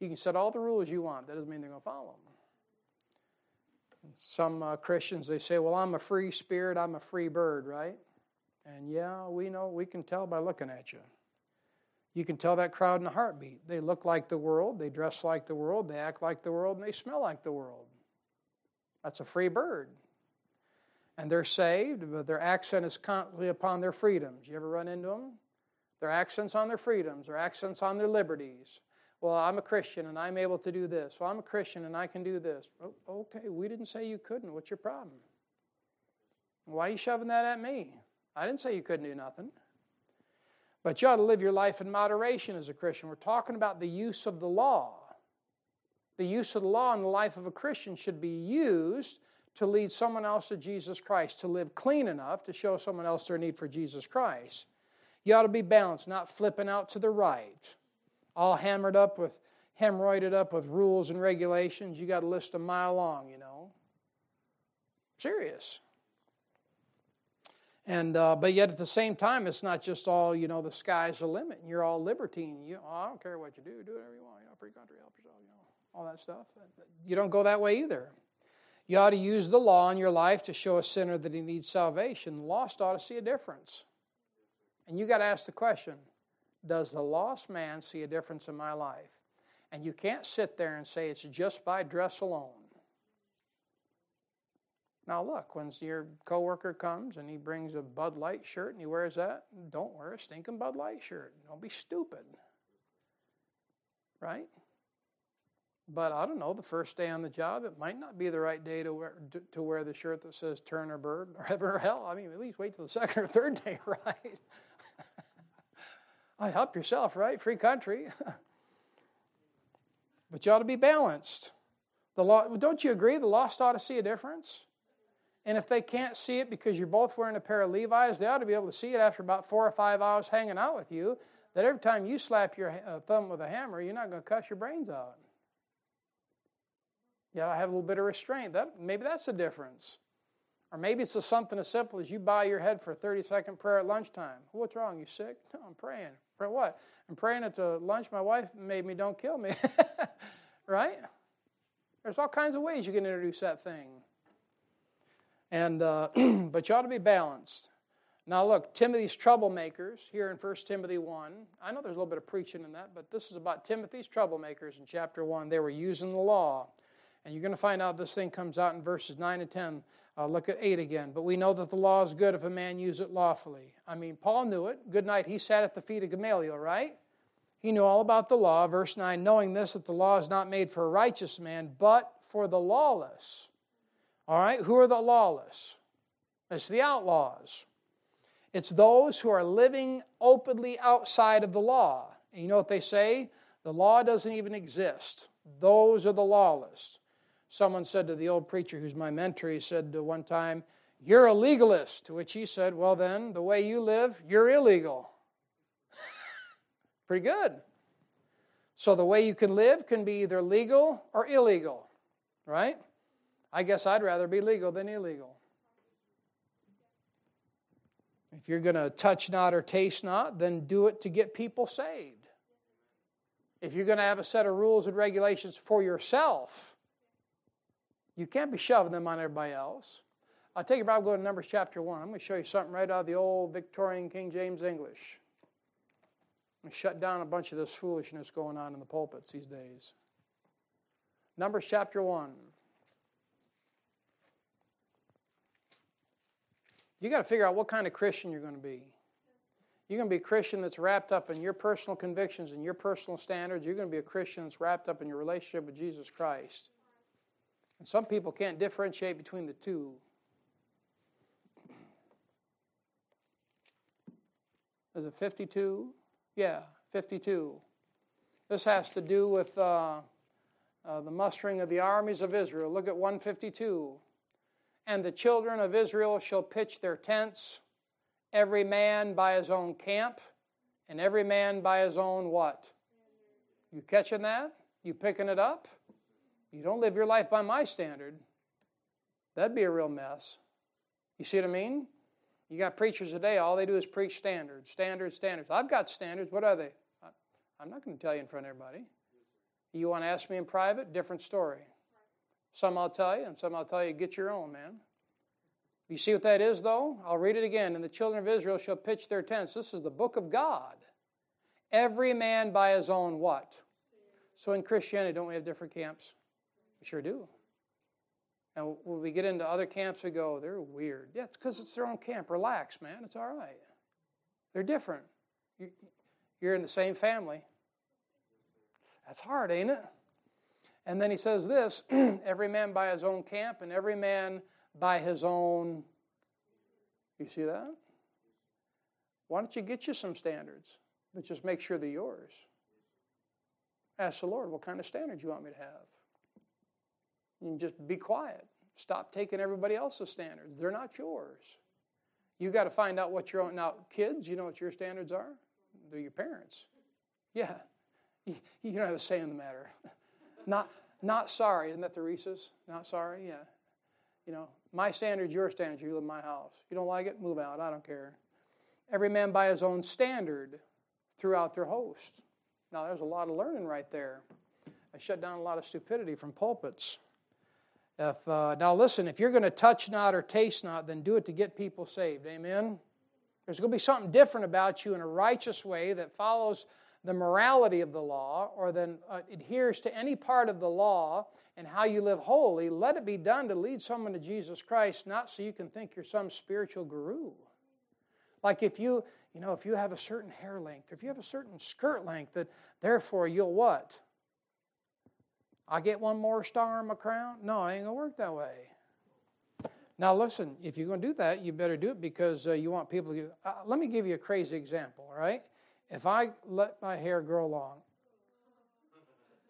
You can set all the rules you want. That doesn't mean they're going to follow them. Some uh, Christians, they say, well, I'm a free spirit, I'm a free bird, right? And yeah, we know, we can tell by looking at you. You can tell that crowd in a heartbeat. They look like the world, they dress like the world, they act like the world, and they smell like the world. That's a free bird. And they're saved, but their accent is constantly upon their freedoms. You ever run into them? Their accents on their freedoms, their accents on their liberties. Well, I'm a Christian and I'm able to do this. Well, I'm a Christian and I can do this. Oh, okay, we didn't say you couldn't. What's your problem? Why are you shoving that at me? I didn't say you couldn't do nothing. But you ought to live your life in moderation as a Christian. We're talking about the use of the law. The use of the law in the life of a Christian should be used to lead someone else to Jesus Christ, to live clean enough to show someone else their need for Jesus Christ. You ought to be balanced, not flipping out to the right, all hammered up with, hemorrhoided up with rules and regulations. You got a list a mile long, you know. Serious. And uh, but yet at the same time, it's not just all you know. The sky's the limit, and you're all libertine. You, oh, I don't care what you do, do whatever you want. You know, free country, help yourself. You know, all that stuff. You don't go that way either. You ought to use the law in your life to show a sinner that he needs salvation. The lost ought to see a difference. And you got to ask the question Does the lost man see a difference in my life? And you can't sit there and say it's just by dress alone. Now, look, when your coworker comes and he brings a Bud Light shirt and he wears that, don't wear a stinking Bud Light shirt. Don't be stupid. Right? But I don't know, the first day on the job, it might not be the right day to wear, to wear the shirt that says Turner Bird or heaven or hell. I mean, at least wait till the second or third day, right? I help yourself, right? Free country. but you ought to be balanced. The law, don't you agree? The lost ought to see a difference. And if they can't see it because you're both wearing a pair of Levi's, they ought to be able to see it after about four or five hours hanging out with you. That every time you slap your uh, thumb with a hammer, you're not going to cuss your brains out. Yet I have a little bit of restraint. That maybe that's the difference. Or maybe it's just something as simple as you bow your head for a 30 second prayer at lunchtime. What's wrong? You sick? No, I'm praying. For what? I'm praying at the lunch my wife made me don't kill me. right? There's all kinds of ways you can introduce that thing. And uh, but you ought to be balanced. Now look, Timothy's troublemakers here in 1 Timothy 1. I know there's a little bit of preaching in that, but this is about Timothy's troublemakers in chapter 1. They were using the law. And you're going to find out this thing comes out in verses 9 and 10. Uh, look at 8 again. But we know that the law is good if a man use it lawfully. I mean, Paul knew it. Good night. He sat at the feet of Gamaliel, right? He knew all about the law. Verse 9 knowing this, that the law is not made for a righteous man, but for the lawless. All right? Who are the lawless? It's the outlaws. It's those who are living openly outside of the law. And you know what they say? The law doesn't even exist. Those are the lawless. Someone said to the old preacher who's my mentor, he said to one time, You're a legalist. To which he said, Well, then, the way you live, you're illegal. Pretty good. So the way you can live can be either legal or illegal, right? I guess I'd rather be legal than illegal. If you're going to touch not or taste not, then do it to get people saved. If you're going to have a set of rules and regulations for yourself, you can't be shoving them on everybody else. I'll take your Bible, go to Numbers chapter 1. I'm going to show you something right out of the old Victorian King James English. To shut down a bunch of this foolishness going on in the pulpits these days. Numbers chapter 1. You got to figure out what kind of Christian you're going to be. You're going to be a Christian that's wrapped up in your personal convictions and your personal standards. You're going to be a Christian that's wrapped up in your relationship with Jesus Christ. And some people can't differentiate between the two. Is it 52? Yeah, 52. This has to do with uh, uh, the mustering of the armies of Israel. Look at 152. And the children of Israel shall pitch their tents, every man by his own camp, and every man by his own what? You catching that? You picking it up? You don't live your life by my standard. That'd be a real mess. You see what I mean? You got preachers today, all they do is preach standards, standards, standards. I've got standards. What are they? I'm not going to tell you in front of everybody. You want to ask me in private? Different story. Some I'll tell you, and some I'll tell you, get your own, man. You see what that is, though? I'll read it again. And the children of Israel shall pitch their tents. This is the book of God. Every man by his own what? So in Christianity, don't we have different camps? Sure do. And when we get into other camps, we go, they're weird. Yeah, it's because it's their own camp. Relax, man. It's all right. They're different. You're in the same family. That's hard, ain't it? And then he says this every man by his own camp and every man by his own. You see that? Why don't you get you some standards, but just make sure they're yours? Ask the Lord, what kind of standards you want me to have? And just be quiet. Stop taking everybody else's standards. They're not yours. You got to find out what your own. Now, kids, you know what your standards are? They're your parents. Yeah. You, you don't have a say in the matter. not, not sorry. Isn't that the Reese's? Not sorry? Yeah. You know, my standards, your standards. You live in my house. You don't like it? Move out. I don't care. Every man by his own standard throughout their host. Now, there's a lot of learning right there. I shut down a lot of stupidity from pulpits. If, uh, now, listen, if you're going to touch not or taste not, then do it to get people saved. Amen? There's going to be something different about you in a righteous way that follows the morality of the law or then uh, adheres to any part of the law and how you live holy. Let it be done to lead someone to Jesus Christ, not so you can think you're some spiritual guru. Like if you, you know, if you have a certain hair length, if you have a certain skirt length, that therefore you'll what? I get one more star on my crown? No, I ain't to work that way. Now, listen, if you're to do that, you better do it because uh, you want people to. Uh, let me give you a crazy example, all right? If I let my hair grow long,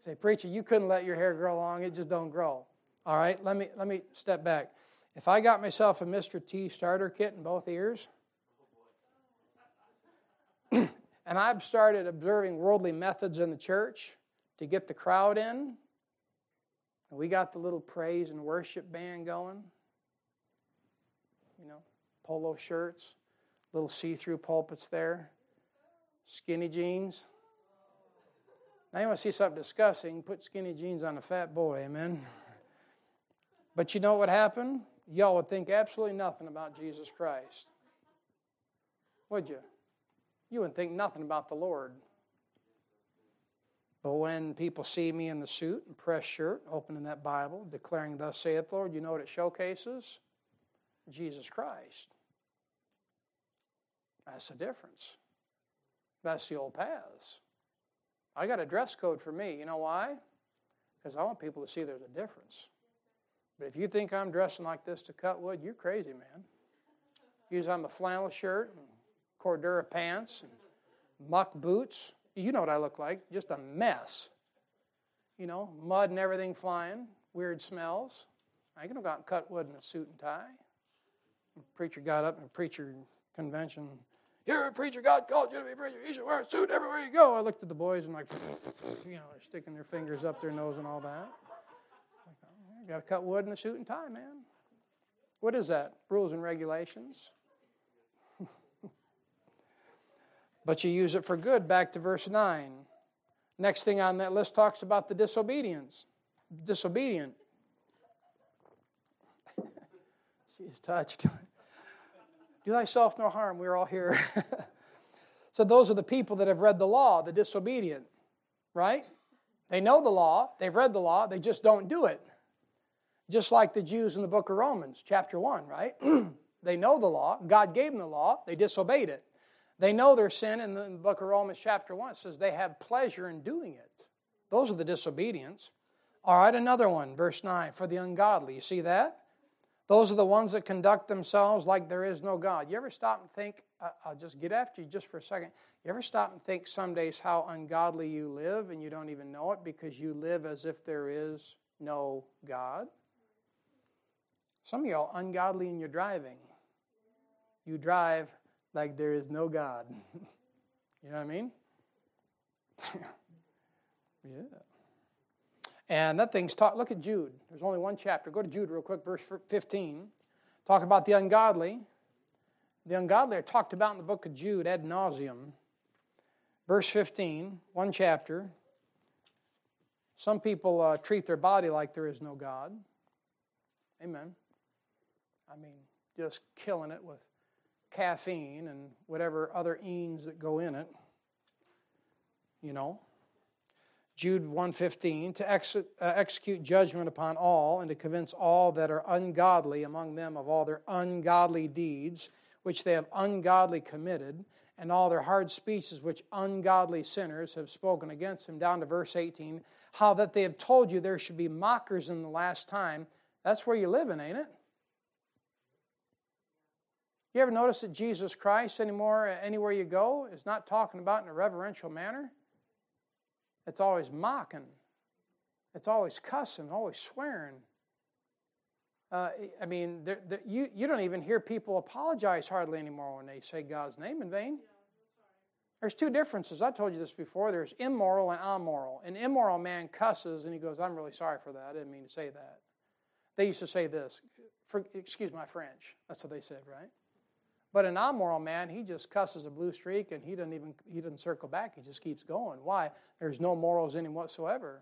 say, preacher, you couldn't let your hair grow long, it just don't grow. All right, let me, let me step back. If I got myself a Mr. T starter kit in both ears, and I've started observing worldly methods in the church to get the crowd in, we got the little praise and worship band going. You know, polo shirts, little see through pulpits there, skinny jeans. Now, you want to see something disgusting, put skinny jeans on a fat boy, amen? But you know what happened? Y'all would think absolutely nothing about Jesus Christ. Would you? You wouldn't think nothing about the Lord. But when people see me in the suit and press shirt, opening that Bible, declaring, Thus saith the Lord, you know what it showcases? Jesus Christ. That's the difference. That's the old paths. I got a dress code for me. You know why? Because I want people to see there's a difference. But if you think I'm dressing like this to cut wood, you're crazy, man. Use I'm a flannel shirt and Cordura pants and muck boots. You know what I look like, just a mess. You know, mud and everything flying, weird smells. I ain't gonna go out and cut wood in a suit and tie. The preacher got up in a preacher convention. You're a preacher, God called you to be a preacher. You should wear a suit everywhere you go. I looked at the boys and like, you know, they're sticking their fingers up their nose and all that. Like, oh, got to cut wood in a suit and tie, man. What is that? Rules and regulations. But you use it for good. Back to verse 9. Next thing on that list talks about the disobedience. Disobedient. She's touched. Do thyself no harm. We're all here. so, those are the people that have read the law, the disobedient, right? They know the law, they've read the law, they just don't do it. Just like the Jews in the book of Romans, chapter 1, right? they know the law, God gave them the law, they disobeyed it. They know their sin in the book of Romans, chapter 1. Says they have pleasure in doing it. Those are the disobedience. All right, another one, verse 9, for the ungodly. You see that? Those are the ones that conduct themselves like there is no God. You ever stop and think, I'll just get after you just for a second. You ever stop and think some days how ungodly you live and you don't even know it because you live as if there is no God? Some of y'all ungodly in your driving. You drive like there is no God. you know what I mean? yeah. And that thing's taught. Look at Jude. There's only one chapter. Go to Jude real quick, verse 15. Talk about the ungodly. The ungodly are talked about in the book of Jude ad nauseum. Verse 15, one chapter. Some people uh, treat their body like there is no God. Amen. I mean, just killing it with caffeine and whatever other enes that go in it. You know. Jude 1:15 to ex- uh, execute judgment upon all and to convince all that are ungodly among them of all their ungodly deeds which they have ungodly committed and all their hard speeches which ungodly sinners have spoken against him down to verse 18 how that they have told you there should be mockers in the last time that's where you live in ain't it you ever notice that Jesus Christ anymore anywhere you go is not talking about in a reverential manner it's always mocking. It's always cussing, always swearing. Uh, I mean, they're, they're, you, you don't even hear people apologize hardly anymore when they say God's name in vain. There's two differences. I told you this before. There's immoral and amoral. An immoral man cusses and he goes, I'm really sorry for that. I didn't mean to say that. They used to say this, for, excuse my French. That's what they said, right? But an immoral man, he just cusses a blue streak and he doesn't even he doesn't circle back. He just keeps going. Why? There's no morals in him whatsoever.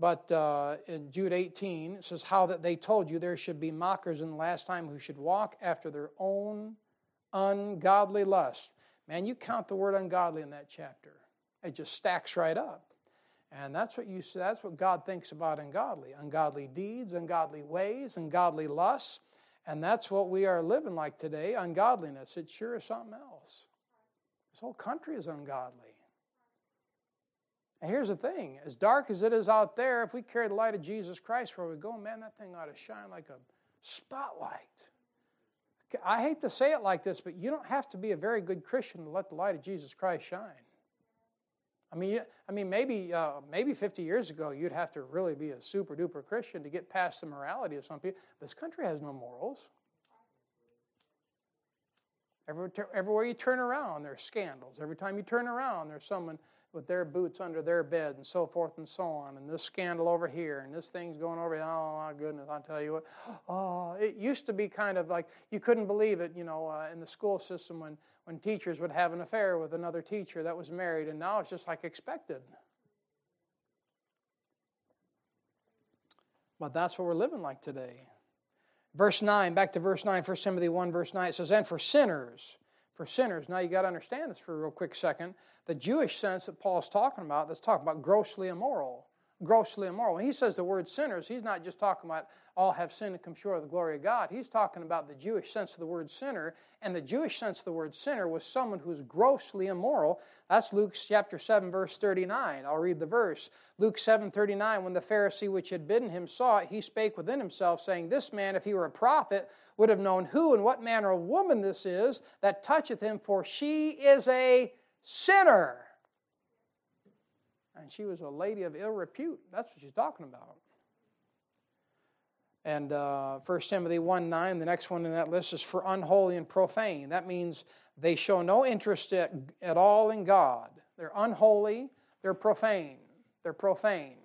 But uh, in Jude 18, it says, How that they told you there should be mockers in the last time who should walk after their own ungodly lust. Man, you count the word ungodly in that chapter. It just stacks right up. And that's what you that's what God thinks about ungodly. Ungodly deeds, ungodly ways, ungodly lusts. And that's what we are living like today ungodliness. It sure is something else. This whole country is ungodly. And here's the thing as dark as it is out there, if we carry the light of Jesus Christ where we go, man, that thing ought to shine like a spotlight. I hate to say it like this, but you don't have to be a very good Christian to let the light of Jesus Christ shine. I mean, I mean, maybe uh, maybe 50 years ago, you'd have to really be a super duper Christian to get past the morality of some people. This country has no morals. Everywhere, everywhere you turn around, there's scandals. Every time you turn around, there's someone with their boots under their bed and so forth and so on. And this scandal over here and this thing's going over here. Oh, my goodness, I'll tell you what. Oh, it used to be kind of like you couldn't believe it, you know, uh, in the school system when, when teachers would have an affair with another teacher that was married. And now it's just like expected. But that's what we're living like today. Verse 9, back to verse 9, 1 Timothy 1, verse 9, it says, And for sinners, for sinners. Now you got to understand this for a real quick second. The Jewish sense that Paul's talking about, that's talking about grossly immoral. Grossly immoral. When he says the word sinners, he's not just talking about all have sinned and come short of the glory of God. He's talking about the Jewish sense of the word sinner. And the Jewish sense of the word sinner was someone who's grossly immoral. That's Luke chapter 7, verse 39. I'll read the verse. Luke 7, 39. When the Pharisee which had bidden him saw it, he spake within himself, saying, This man, if he were a prophet, would have known who and what manner of woman this is that toucheth him, for she is a sinner. And she was a lady of ill repute. That's what she's talking about. And uh, 1 Timothy 1 9, the next one in that list is for unholy and profane. That means they show no interest at, at all in God. They're unholy, they're profane. They're profane.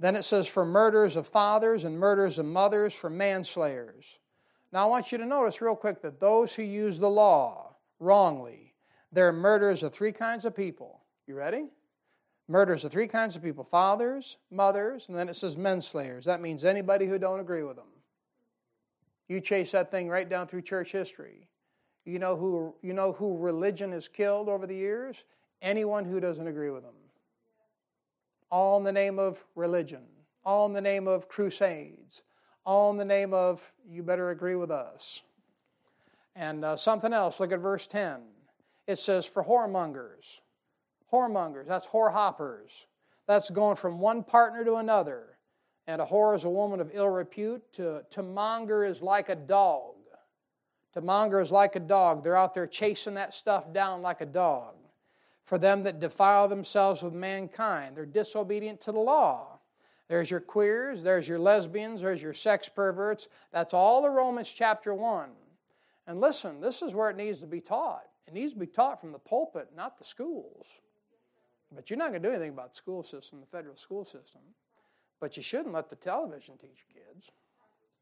Then it says for murders of fathers and murders of mothers, for manslayers. Now, I want you to notice real quick that those who use the law wrongly, they're murderers of three kinds of people. You ready? Murders of three kinds of people fathers, mothers, and then it says men slayers. That means anybody who don't agree with them. You chase that thing right down through church history. You know who, you know who religion has killed over the years? Anyone who doesn't agree with them. All in the name of religion, all in the name of crusades, all in the name of, you better agree with us. And uh, something else, look at verse 10. It says, for whoremongers. Whoremongers, that's whore hoppers. That's going from one partner to another. And a whore is a woman of ill repute. To, to monger is like a dog. To monger is like a dog. They're out there chasing that stuff down like a dog. For them that defile themselves with mankind, they're disobedient to the law. There's your queers, there's your lesbians, there's your sex perverts. That's all the Romans chapter 1. And listen, this is where it needs to be taught. It needs to be taught from the pulpit, not the schools. But you're not going to do anything about the school system, the federal school system. But you shouldn't let the television teach kids.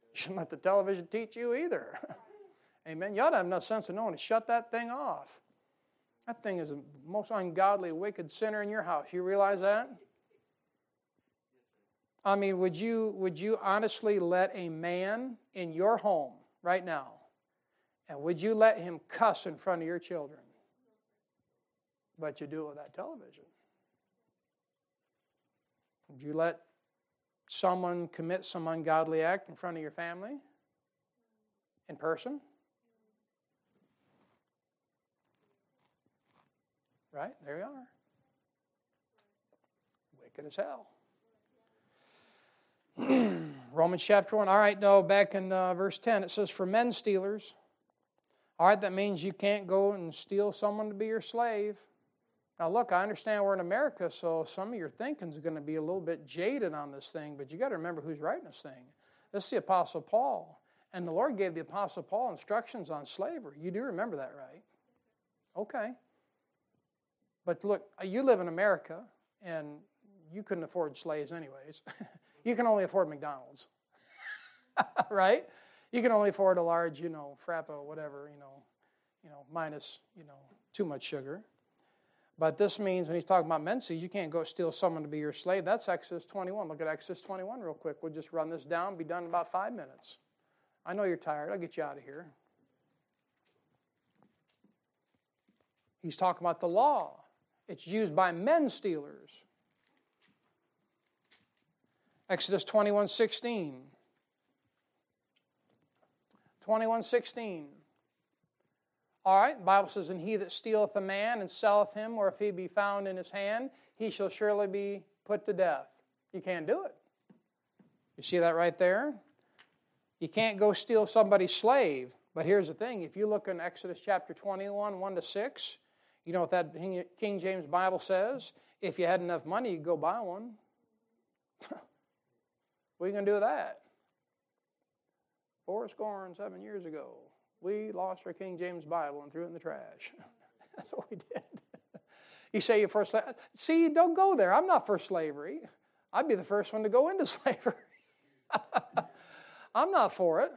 You shouldn't let the television teach you either. Amen. You ought to have enough sense of knowing to shut that thing off. That thing is the most ungodly, wicked sinner in your house. You realize that? I mean, would you, would you honestly let a man in your home right now, and would you let him cuss in front of your children? But you do it with that television. Would you let someone commit some ungodly act in front of your family? In person? Right? There you are. Wicked as hell. Romans chapter 1. All right, no, back in uh, verse 10, it says, For men stealers. All right, that means you can't go and steal someone to be your slave. Now, look, I understand we're in America, so some of your thinking is going to be a little bit jaded on this thing, but you got to remember who's writing this thing. This is the Apostle Paul. And the Lord gave the Apostle Paul instructions on slavery. You do remember that, right? Okay. But look, uh, you live in America, and you couldn't afford slaves, anyways. you can only afford McDonald's, right? You can only afford a large, you know, frappo, whatever, you know, you know, minus, you know, too much sugar. But this means when he's talking about Mensa, you can't go steal someone to be your slave. That's Exodus 21. Look at Exodus 21 real quick. We'll just run this down, be done in about five minutes. I know you're tired. I'll get you out of here. He's talking about the law. It's used by men stealers. Exodus 21 16. 21 16. All right, the Bible says, And he that stealeth a man and selleth him, or if he be found in his hand, he shall surely be put to death. You can't do it. You see that right there? You can't go steal somebody's slave. But here's the thing if you look in Exodus chapter 21, 1 to 6, you know what that King James Bible says? If you had enough money, you'd go buy one. what are you going to do with that? Score and seven years ago we lost our King James Bible and threw it in the trash. That's what we did. you say you're for slavery. See, don't go there. I'm not for slavery. I'd be the first one to go into slavery. I'm not for it,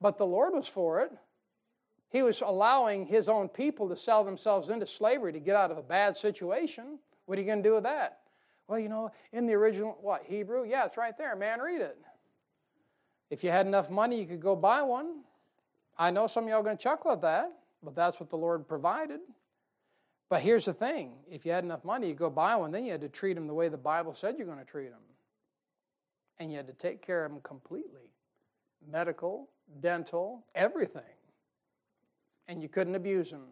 but the Lord was for it. He was allowing his own people to sell themselves into slavery to get out of a bad situation. What are you going to do with that? Well, you know, in the original, what, Hebrew? Yeah, it's right there. Man, read it. If you had enough money, you could go buy one. I know some of y'all are going to chuckle at that, but that's what the Lord provided. But here's the thing if you had enough money, you go buy one, then you had to treat them the way the Bible said you're going to treat them. And you had to take care of them completely medical, dental, everything. And you couldn't abuse them.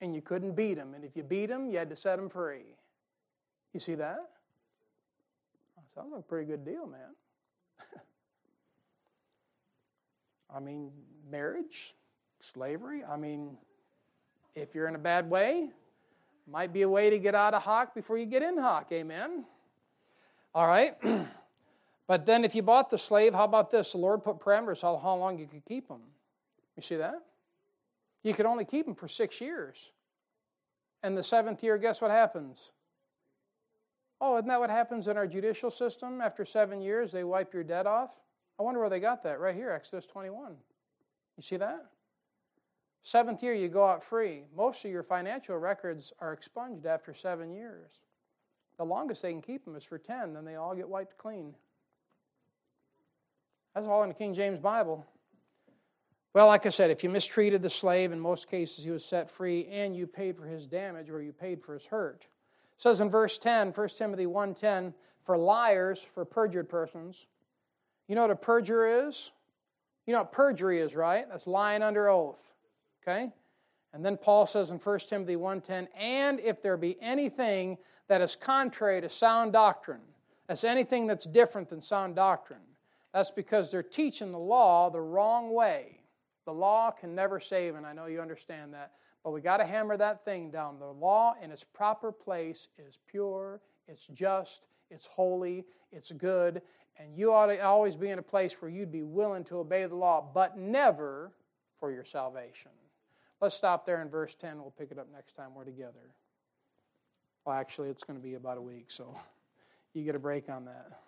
And you couldn't beat them. And if you beat them, you had to set them free. You see that? Sounds like a pretty good deal, man. I mean, marriage, slavery. I mean, if you're in a bad way, might be a way to get out of hock before you get in hock. Amen. All right. but then if you bought the slave, how about this? The Lord put parameters how, how long you could keep them. You see that? You could only keep them for six years. And the seventh year, guess what happens? Oh, isn't that what happens in our judicial system? After seven years, they wipe your debt off. I wonder where they got that. Right here, Exodus 21. You see that? Seventh year, you go out free. Most of your financial records are expunged after seven years. The longest they can keep them is for 10, then they all get wiped clean. That's all in the King James Bible. Well, like I said, if you mistreated the slave, in most cases he was set free and you paid for his damage or you paid for his hurt. It says in verse 10, 1 Timothy 1:10, for liars, for perjured persons. You know what a perjurer is? You know what perjury is, right? That's lying under oath. Okay? And then Paul says in 1 Timothy 1:10, "And if there be anything that is contrary to sound doctrine, that's anything that's different than sound doctrine, that's because they're teaching the law the wrong way. The law can never save, and I know you understand that, but we got to hammer that thing down. The law in its proper place is pure, it's just, it's holy, it's good, and you ought to always be in a place where you'd be willing to obey the law, but never for your salvation. Let's stop there in verse 10. We'll pick it up next time we're together. Well, actually, it's going to be about a week, so you get a break on that.